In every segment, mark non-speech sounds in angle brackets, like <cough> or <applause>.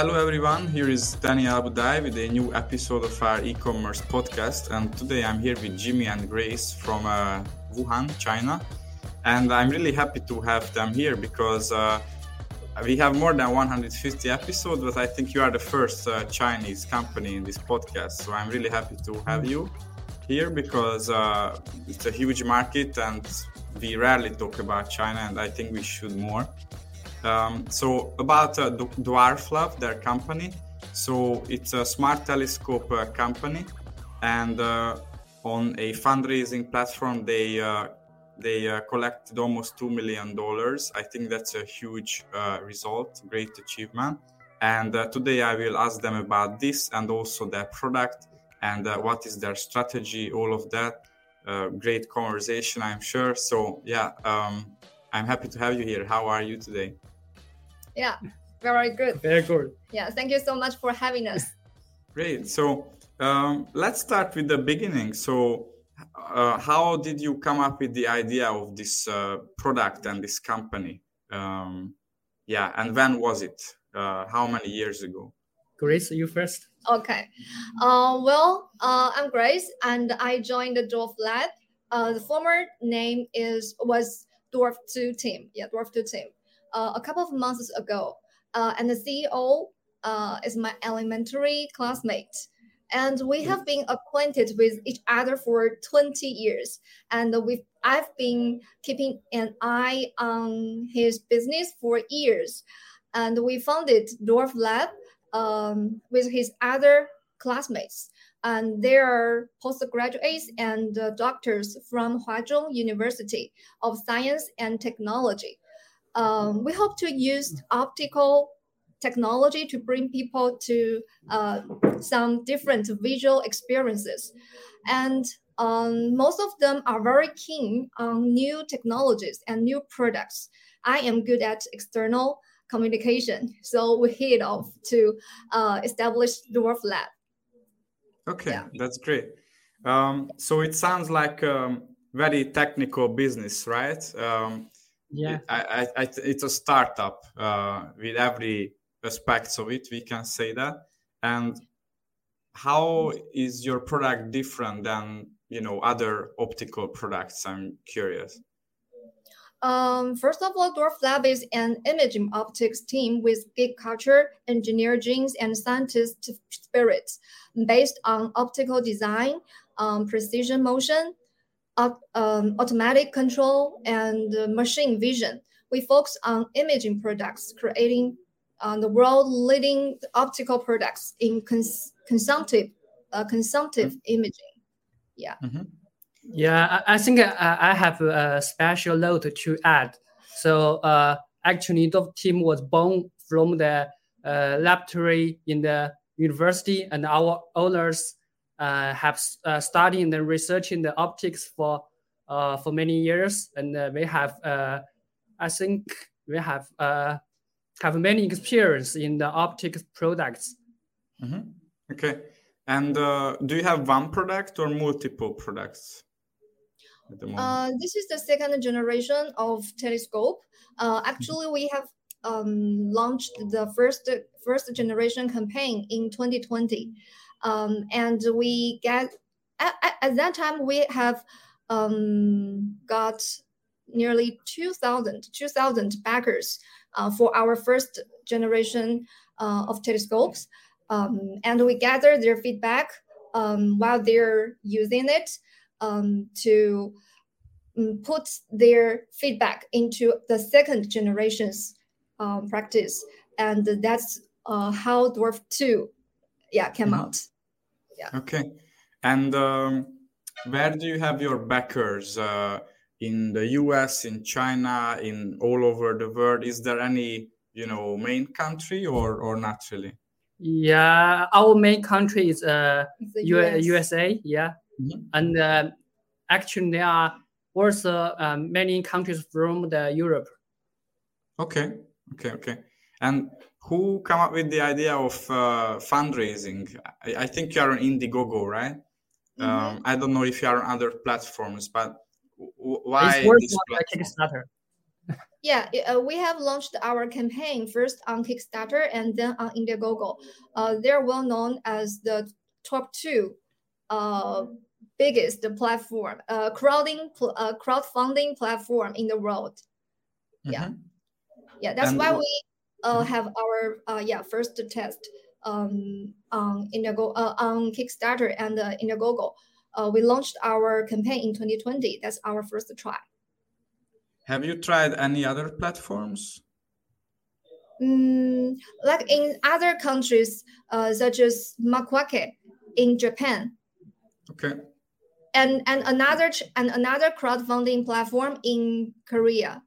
Hello everyone, here is Daniel Abudai with a new episode of our e-commerce podcast and today I'm here with Jimmy and Grace from uh, Wuhan, China and I'm really happy to have them here because uh, we have more than 150 episodes but I think you are the first uh, Chinese company in this podcast so I'm really happy to have you here because uh, it's a huge market and we rarely talk about China and I think we should more. Um, so about uh, Dwarf Lab, their company. So it's a smart telescope uh, company, and uh, on a fundraising platform, they uh, they uh, collected almost two million dollars. I think that's a huge uh, result, great achievement. And today I will ask them about this and also their product and what is their strategy, all of that. great conversation, I'm sure. So yeah. Um, I'm happy to have you here. How are you today? Yeah, very good. Very good. Yeah, thank you so much for having us. <laughs> Great. So um, let's start with the beginning. So, uh, how did you come up with the idea of this uh, product and this company? Um, yeah, and when was it? Uh, how many years ago? Grace, you first. Okay. Uh, well, uh, I'm Grace, and I joined the Dwarf Lab. Uh, the former name is was Dwarf Two Team. Yeah, Dwarf Two Team uh, a couple of months ago, uh, and the CEO uh, is my elementary classmate. And we have been acquainted with each other for 20 years. And we've, I've been keeping an eye on his business for years. And we founded Dwarf Lab um, with his other classmates. And they are postgraduates and uh, doctors from Huazhong University of Science and Technology um, we hope to use optical technology to bring people to uh, some different visual experiences. And um, most of them are very keen on new technologies and new products. I am good at external communication, so we hit off to uh, establish Dwarf Lab. Okay, yeah. that's great. Um, so it sounds like a um, very technical business, right? Um, yeah. I, I, I, it's a startup uh, with every aspects of it we can say that. And how is your product different than you know other optical products? I'm curious. Um, first of all, Dwarf Lab is an imaging optics team with geek culture, engineer genes, and scientist spirits based on optical design, um, precision motion, um, automatic control and uh, machine vision. We focus on imaging products, creating uh, the world-leading optical products in cons- consumptive, uh, consumptive mm-hmm. imaging. Yeah. Mm-hmm. Yeah, I, I think I, I, have a special note to add. So uh, actually, the team was born from the uh, laboratory in the university, and our owners uh, have uh, studied and researching the optics for uh, for many years, and uh, we have uh, I think we have uh, have many experience in the optics products. Mm-hmm. Okay, and uh, do you have one product or multiple products? Uh, this is the second generation of telescope. Uh, actually, we have um, launched the first first generation campaign in 2020 um, and we get at, at, that time we have um, got nearly 2000 2000 backers uh, for our first generation uh, of telescopes. Um, and we gather their feedback um, while they're using it um, to um, put their feedback into the second generation's um, practice. And that's uh, how dwarf 2 yeah came mm-hmm. out yeah. Okay. And um, where do you have your backers uh, in the us in china in all over the world? Is there any you know main country or or not really? Yeah our main country is uh US. usa yeah. Mm-hmm. and uh, actually there are also um, many countries from the europe. Okay. Okay okay. And who come up with the idea of uh, fundraising? I, I, think you are on Indiegogo, right? Mm-hmm. Um, I don't know if you are on other platforms, but w- why it's this platform? Kickstarter. <laughs> Yeah, uh, we have launched our campaign first on Kickstarter and then on Indiegogo. Uh, they're well known as the top two uh, biggest platform, uh, crowding, uh, crowdfunding platform in the world. Mm-hmm. Yeah, yeah, that's and why we uh, mm-hmm. have our uh, yeah first test um, on Indiegogo uh, on Kickstarter and uh, Indiegogo. Uh, we launched our campaign in 2020. That's our first try. Have you tried any other platforms? Mm, like in other countries, uh, such as Makuake in Japan. Okay. And and another and another crowdfunding platform in Korea,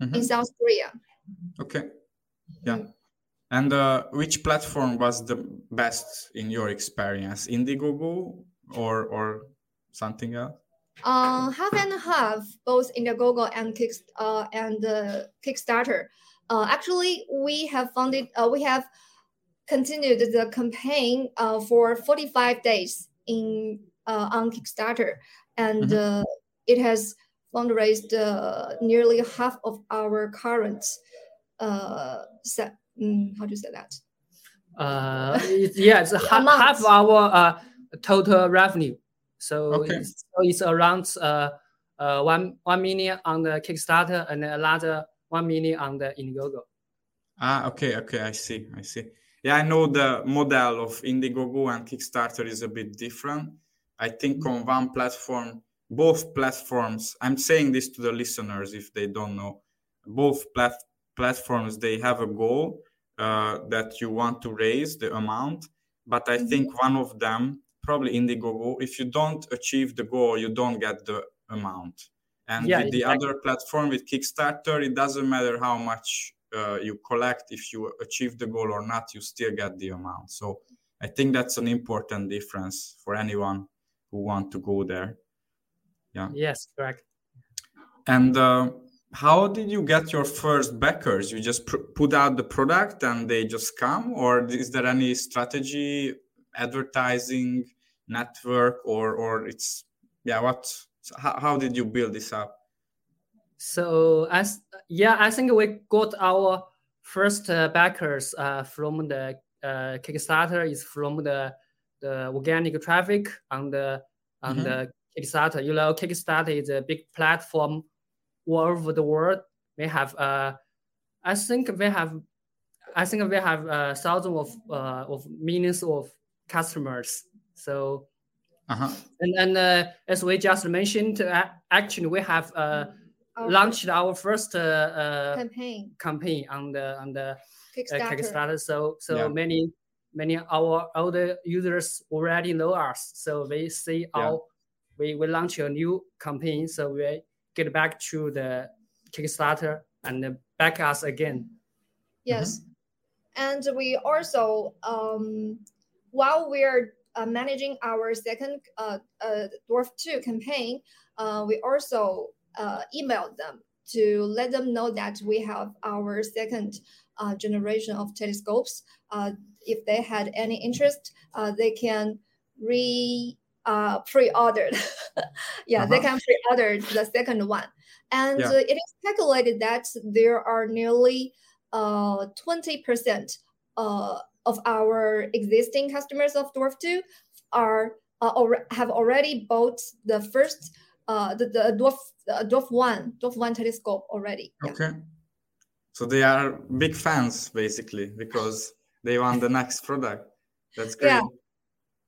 mm-hmm. in South Korea. Okay. Yeah. And uh, which platform was the best in your experience? Indiegogo or or something else? Uh, half and half, both Indiegogo and Kick uh, and uh, Kickstarter. Uh, actually, we have funded. Uh, we have continued the campaign uh, for 45 days in uh, on Kickstarter, and mm-hmm. uh, it has fundraised uh, nearly half of our current uh, set. Mm, how do you say that? Uh, yeah, it's <laughs> half, half our uh, total revenue. So, okay. it's, so it's around uh, uh, one one million on the Kickstarter and another one million on the Indiegogo. Ah, okay, okay, I see, I see. Yeah, I know the model of Indiegogo and Kickstarter is a bit different. I think on one platform, both platforms. I'm saying this to the listeners if they don't know. Both plat- platforms they have a goal uh, that you want to raise the amount, but I mm-hmm. think one of them probably Indiegogo, if you don't achieve the goal, you don't get the amount. And yeah, with the exactly. other platform, with Kickstarter, it doesn't matter how much uh, you collect. If you achieve the goal or not, you still get the amount. So I think that's an important difference for anyone who want to go there. Yeah. Yes, correct. And uh, how did you get your first backers? You just pr- put out the product and they just come, or is there any strategy advertising network or or it's yeah what how, how did you build this up so as yeah i think we got our first uh, backers uh, from the uh, kickstarter is from the the organic traffic on the on mm-hmm. the kickstarter you know kickstarter is a big platform all over the world we have uh i think we have i think we have uh, thousands of uh, of millions of customers. So, uh-huh. and and uh, as we just mentioned, uh, actually we have uh, launched our first uh, uh, campaign campaign on the on the uh, Kickstarter. Kickstarter. So so yeah. many many our older users already know us. So they see yeah. our we we launch a new campaign. So we get back to the Kickstarter and back us again. Yes. Mm-hmm. And we also um, while we're uh, managing our second uh, uh, Dwarf 2 campaign, uh, we also uh, emailed them to let them know that we have our second uh, generation of telescopes. if they had any interest, they can re pre-order. <laughs> yeah, uh-huh. they can pre-order the second one. And yeah. it is calculated that there are nearly 20% uh, of our existing customers of Dwarf 2 are uh, or have already bought the first uh, the, the Dwarf uh, Dwarf 1 Dwarf 1 telescope already. Yeah. Okay. So they are big fans basically because they want the next product. That's great. Yeah.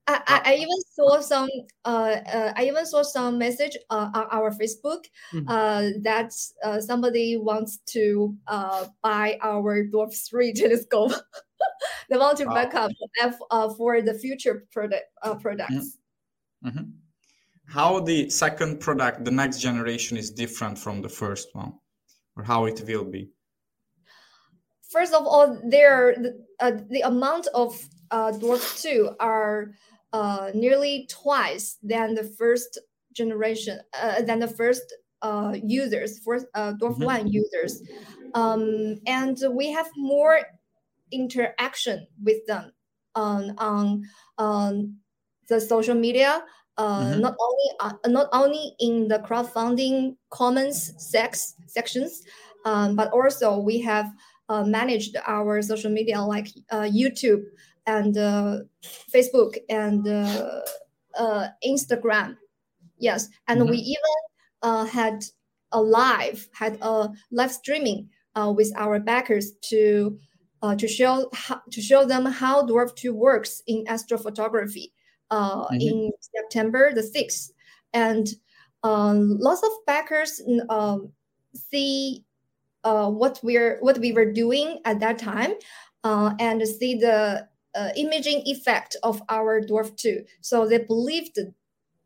I, I, I even saw some uh, uh, I even saw some message uh, on our Facebook mm-hmm. uh, that uh, somebody wants to uh, buy our Dwarf 3 telescope. they want to back up uh, for the future product uh, products. Mm-hmm. mm-hmm. How the second product, the next generation, is different from the first one, or how it will be? First of all, there the, uh, the amount of uh, Dwarf two are uh, nearly twice than the first generation, uh, than the first uh, users, for uh, Dwarf mm-hmm. one users, um, and we have more interaction with them on on on the social media. Uh, mm-hmm. Not only uh, not only in the crowdfunding comments sex sections, um, but also we have uh, managed our social media like uh, YouTube and uh, Facebook and uh, uh, Instagram. Yes, and mm-hmm. we even uh, had a live had a live streaming with our backers to to show how, to show them how Dwarf Two works in astrophotography mm-hmm. in September the sixth, and um, lots of backers um, see uh, what we're what we were doing at that time uh, and see the uh, imaging effect of our dwarf 2 so they believed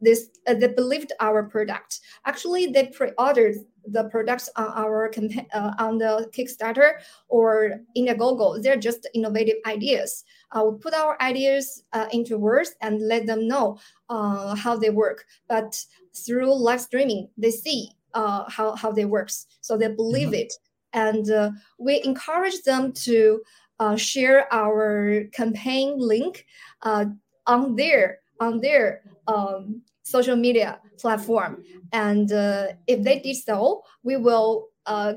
this uh, they believed our product. Actually they pre-ordered the products on our uh, on the kickstarter or indiegogo. They're just innovative ideas. Uh, we put our ideas uh, into words and let them know uh, how they work. But through live streaming they see uh, how, how they works. So they believe mm-hmm. it. And uh, we encourage them to uh, share our campaign link uh, on their on their um, social media platform. And uh, if they did so, we will uh,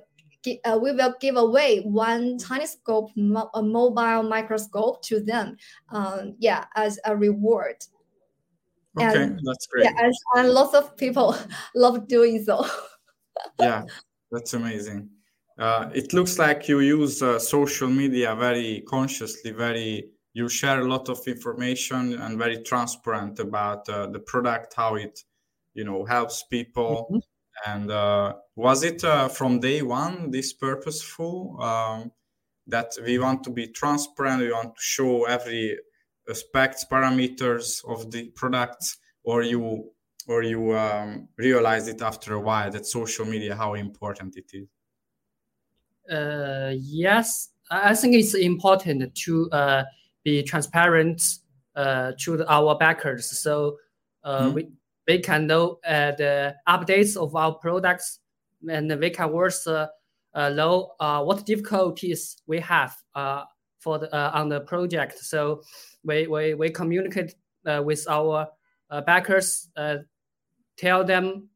uh, we will give away one tiny scope, mo- a mobile microscope to them. Um, yeah, as a reward. Okay, and, that's great. Yeah, and, and lots of people <laughs> love doing so. <laughs> yeah, that's amazing. Uh, it looks like you use uh, social media very consciously, very you share a lot of information and very transparent about uh, the product, how it, you know, helps people. Mm-hmm. And uh, was it uh, from day one this purposeful um, that we want to be transparent, we want to show every aspect, parameters of the product or you or you um, realize it after a while that social media how important it is? Uh, yes, I think it's important to uh, be transparent uh, to our backers, so uh, mm-hmm. we we can know uh, the updates of our products, and we can also uh, know uh, what difficulties we have uh, for the uh, on the project. So we we, we communicate uh, with our uh, backers, uh, tell them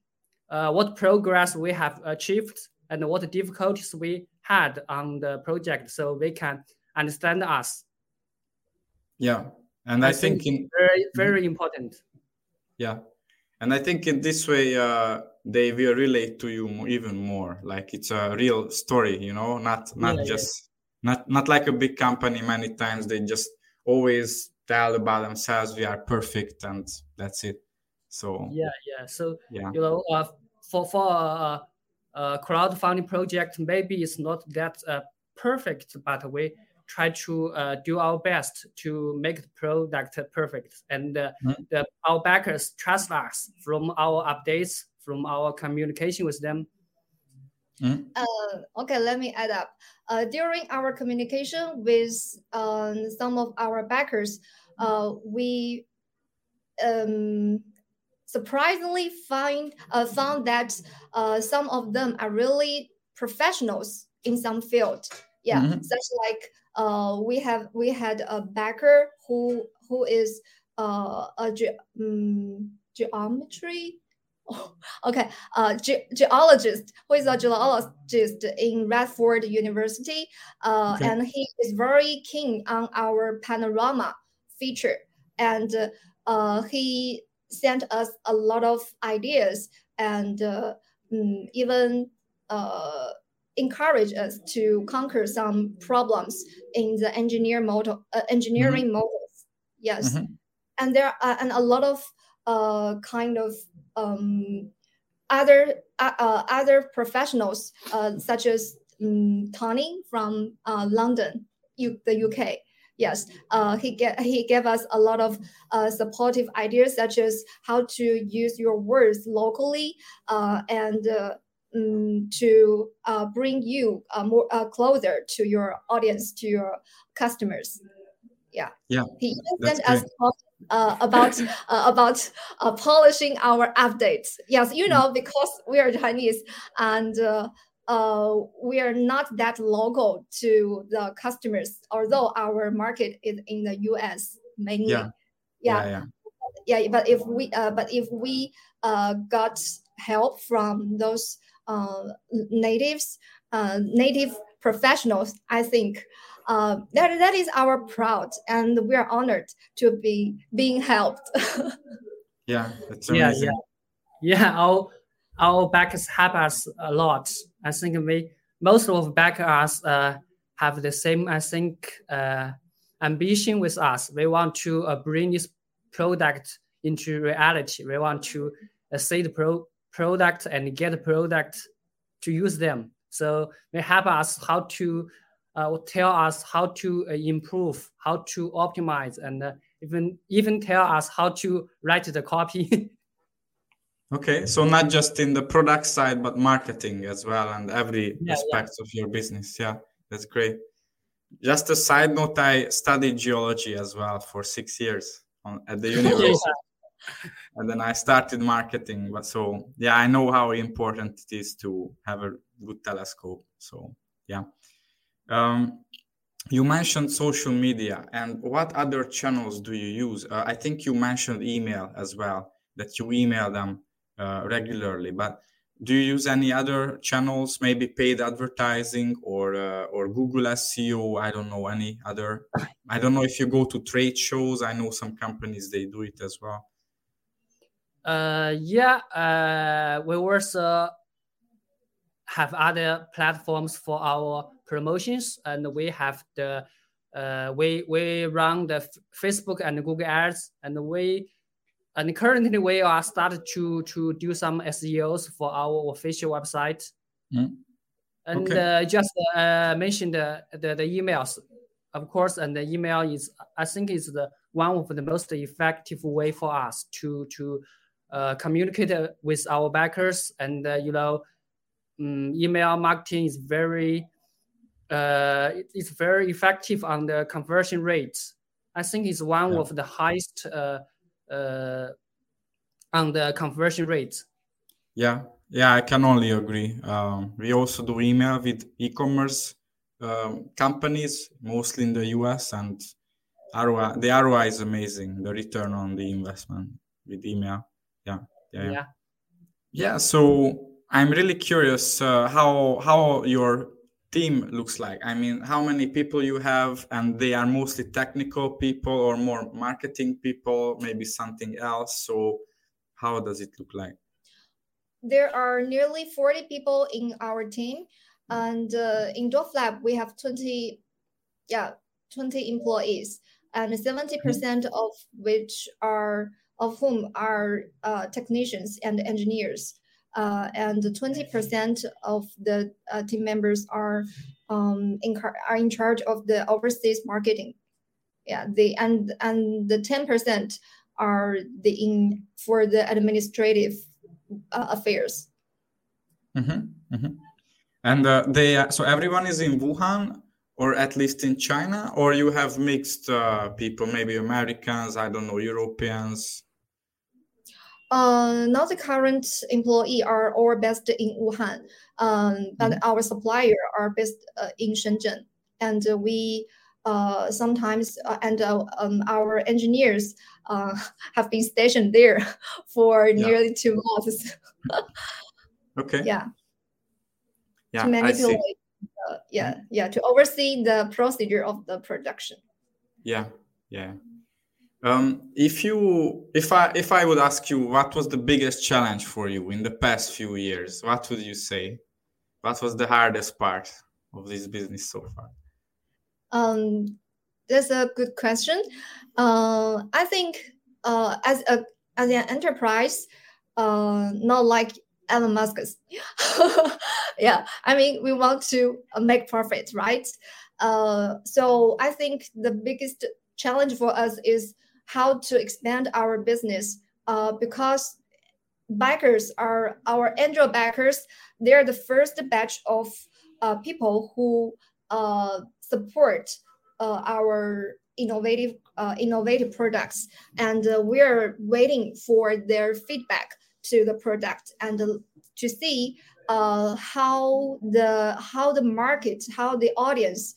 uh, what progress we have achieved and what difficulties we had on the project so they can understand us. Yeah and i, I think, think in very mm-hmm. very important. Yeah and i think in this way uh, they will relate to you even more. Like it's a real story you know not not yeah, just yeah. not not like a big company many times. They just always tell about themselves we are perfect and that's it. So yeah yeah. So yeah. you know uh, for for uh, uh, crowdfunding project maybe it's not that uh, perfect, but we try to uh, do our best to make the product perfect. And uh, mm-hmm. the, our backers trust us from our updates, from our communication with them. Mm-hmm. Uh, okay, let me add up. Uh, during our communication with um, some of our backers, uh, we um, surprisingly find uh, found that uh, some of them are really professionals in some field. Yeah, mm-hmm. such like uh, we have we had a backer who who is uh, a ge- um, geometry. Oh, <laughs> okay, uh, ge- geologist who is a geologist in Radford University, uh, okay. and he is very keen on our panorama feature, and uh, he sent us a lot of ideas and uh, mm, even uh, encourage us to conquer some problems in the engineer model, uh, engineering mm-hmm. models. Yes, mm-hmm. and there are and a lot of uh, kind of um, other uh, uh, other professionals such as um, Tony from London, U- the UK yes, uh, he get he gave us a lot of uh, supportive ideas such as how to use your words locally uh, and um, to uh, bring you uh, more uh, closer to your audience, to your customers. Yeah, yeah. He sent us uh, about uh, about uh, polishing our updates. Yes, you know because we are Chinese and uh, we are not that local to the customers, although our market is in the U.S. mainly. Yeah, yeah, yeah. yeah. yeah but if we, uh, but if we uh, got help from those uh, natives, uh, native professionals, I think uh, that that is our proud, and we are honored to be being helped. <laughs> yeah, that's amazing. Yeah, yeah, yeah. Our our backers help us a lot. I think we most of backers uh, have the same, I think, uh, ambition with us. We want to uh, bring this product into reality. We want to uh, see the pro- product and get the product to use them. So they help us how to uh, tell us how to uh, improve, how to optimize, and even even tell us how to write the copy. <laughs> okay, so not just in the product side, but marketing as well, and every yeah, aspect yeah. of your business. Yeah, that's great. Just a side note: I studied geology as well for six years on, at the <laughs> university. and then I started marketing. But so yeah, I know how important it is to have a good telescope. So yeah. Um, you mentioned social media, and what other channels do you use? Uh, I think you mentioned email as well, that you email them uh, regularly. But do you use any other channels, maybe paid advertising or uh, or Google SEO? I don't know any other. <laughs> I don't know if you go to trade shows. I know some companies they do it as well. Uh, yeah, uh, we also have other platforms for our promotions, and we have the uh, we we run the Facebook and Google ads, and we and currently we are started to to do some SEOs for our official website. Mm. And okay. uh, just uh, mention the, the, the emails, of course, and the email is I think is the one of the most effective way for us to to uh, communicate with our backers and uh, you know um, email marketing is very uh, it's very effective on the conversion rates. I think it's one yeah. of the highest uh, uh, on the conversion rates. Yeah, yeah, I can only agree. Um, we also do email with e-commerce um, companies, mostly in the US, and ROI, the ROI is amazing. The return on the investment with email. Yeah, yeah, yeah. yeah. yeah so I'm really curious uh, how how your team looks like. I mean, how many people you have, and they are mostly technical people or more marketing people, maybe something else. So, how does it look like? There are nearly 40 people in our team, and uh, in Dwarf Lab we have 20, yeah, 20 employees, and 70% of which are of whom are uh, technicians and engineers uh, and 20% of the uh, team members are um, in, are in charge of the overseas marketing. Yeah, the and and the 10% are the in for the administrative uh, affairs. Mm-hmm, mm-hmm. And uh, they so everyone is in Wuhan or at least in China, or you have mixed uh, people, maybe Americans, I don't know, Europeans. Uh, now the current employee are all based in Wuhan, um, but mm-hmm. our supplier are based uh, in Shenzhen, and we uh, sometimes uh, and uh, um, our engineers uh, <laughs> have been stationed there <laughs> for yeah. nearly two months. <laughs> okay. Yeah. Yeah, to manipulate. Uh, yeah, mm-hmm. yeah, to oversee the procedure of the production. Yeah, yeah. Um, if you, if I, if I would ask you, what was the biggest challenge for you in the past few years? What would you say? What was the hardest part of this business so far? Um, that's a good question. Uh, I think uh, as a as an enterprise, uh, not like Elon Musk's. <laughs> yeah, I mean we want to make profit, right? Uh, so I think the biggest challenge for us is how to expand our business uh, because backers are our angel backers. They're the first batch of uh, people who uh, support uh, our innovative uh, innovative products, and uh, we're waiting for their feedback to the product and to see how the how the market, how the audience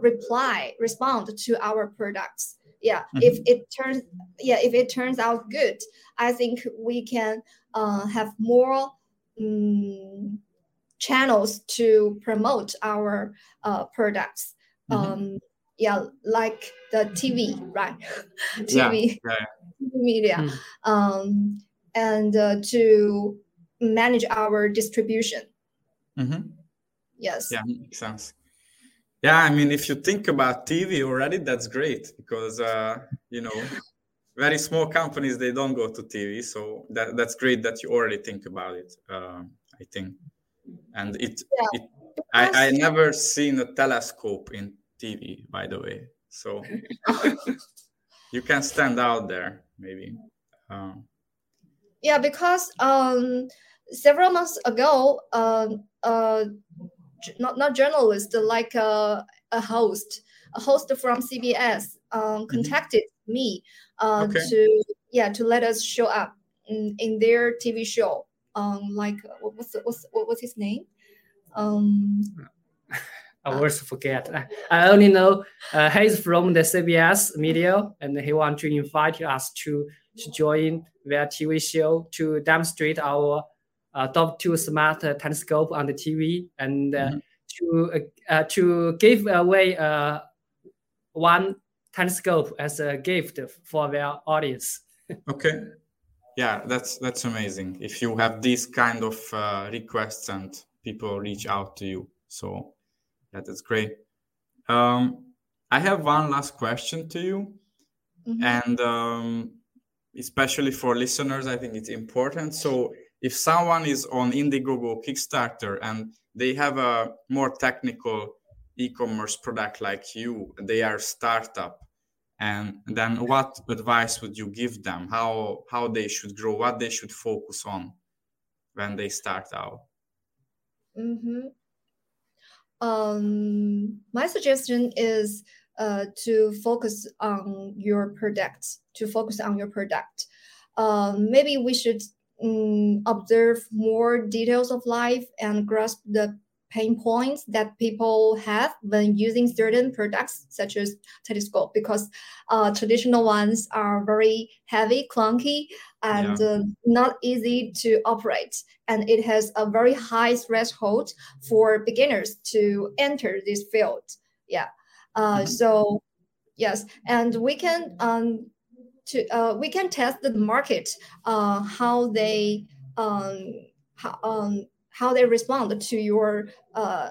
reply respond to our products yeah mm-hmm. if it turns yeah if it turns out good i think we can uh, have more um, channels to promote our uh, products. Mhm. Um, yeah, like the TV, right? <laughs> TV, yeah, media, Mm. um, and uh, to manage our distribution. Mhm. Yes. Yeah, makes sense. Yeah, I mean, if you think about TV already, that's great because uh, you know, very small companies they don't go to TV, so that that's great that you already think about it. Uh, I think, and it, Yeah. it I, I never seen a telescope in TV, by the way, so <laughs> you can stand out there maybe. Um, Yeah, because um, several months ago, um, uh, not not journalist, like uh, a host, a host from CBS, um, contacted me uh, Okay. to yeah to let us show up in, in their TV show. Um, like what- what's what's what, what's his name? Um, <laughs> I always forget. I, I only know uh, he's from the CBS media, and he want to invite us to, to join their TV show to demonstrate our uh, top two smart uh, telescope on the TV and uh, Mhm. to uh, uh, to give away uh, one telescope as a gift for their audience. <laughs> okay, yeah, that's that's amazing. If you have these kind of uh, requests and people reach out to you, so yeah, that's great. Um, I have one last question to you. mhm. and um, especially for listeners i think it's important so if someone is on indiegogo kickstarter and they have a more technical e-commerce product like you they are startup and then what advice would you give them how how they should grow what they should focus on when they start out Mm-hmm. Um, my suggestion is uh, to focus on your product, to focus on your product. Um, maybe we should mm, observe more details of life and grasp the pain points that people have when using certain products such as telescope because uh, traditional ones are very heavy clunky and uh, not easy to operate. And it has a very high threshold for beginners to enter this field. Yeah. Uh, Mhm. so yes. And we can um, to uh, we can test the market uh, how they um, how, um, how they respond to your uh,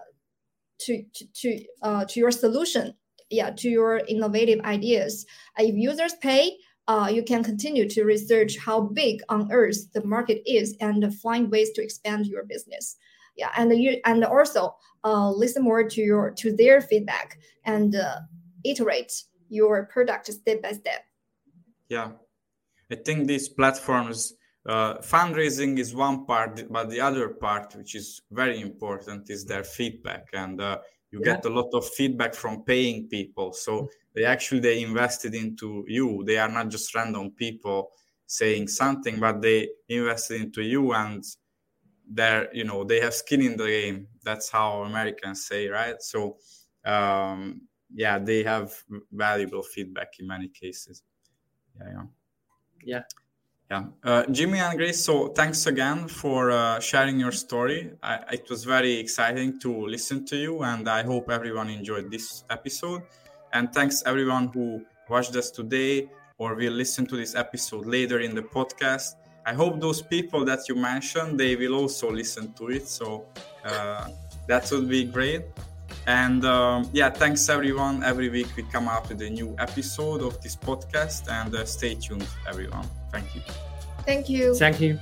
to to to, uh, to your solution. Yeah to your innovative ideas. Uh, if users pay uh, you can continue to research how big on earth the market is and find ways to expand your business. Yeah and you and also uh, listen more to your to their feedback and uh, iterate your product step by step yeah. I think these platforms uh, fundraising is one part but the other part which is very important is their feedback. And uh, you Yeah. get a lot of feedback from paying people. So they actually they invested into you. They are not just random people saying something but they invested into you and they're you know they have skin in the game. That's how americans say right? So um yeah they have valuable feedback in many cases yeah yeah. Yeah. yeah. Uh, jimmy and grace so thanks again for uh, sharing your story. I, it was very exciting to listen to you and i hope everyone enjoyed this episode. And thanks everyone who watched us today or will listen to this episode later in the podcast. I hope those people that you mentioned they will also listen to it. So uh, that would be great and um, yeah thanks everyone. Every week we come out with a new episode of this podcast and uh, stay tuned everyone. Thank you. Thank you. Thank you.